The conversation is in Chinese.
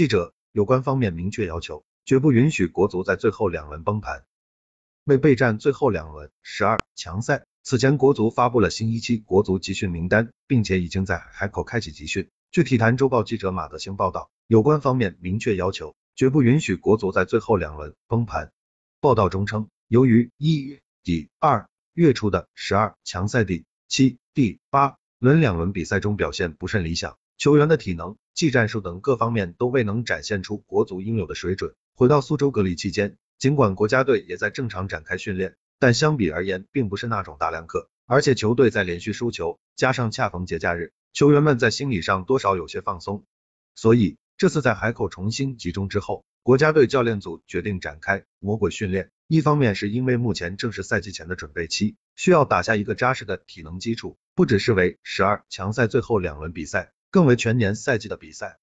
记者，有关方面明确要求，绝不允许国足在最后两轮崩盘。为备战最后两轮十二强赛，此前国足发布了新一期国足集训名单，并且已经在海口开启集训。据体坛周报记者马德兴报道，有关方面明确要求，绝不允许国足在最后两轮崩盘。报道中称，由于一月底二月初的十二强赛第七、第八轮两轮比赛中表现不甚理想，球员的体能、技战术等各方面都未能展现出国足应有的水准。回到苏州隔离期间。尽管国家队也在正常展开训练，但相比而言，并不是那种大量课，而且球队在连续输球，加上恰逢节假日，球员们在心理上多少有些放松。所以这次在海口重新集中之后，国家队教练组决定展开魔鬼训练。一方面是因为目前正是赛季前的准备期，需要打下一个扎实的体能基础，不只是为十二强赛最后两轮比赛，更为全年赛季的比赛。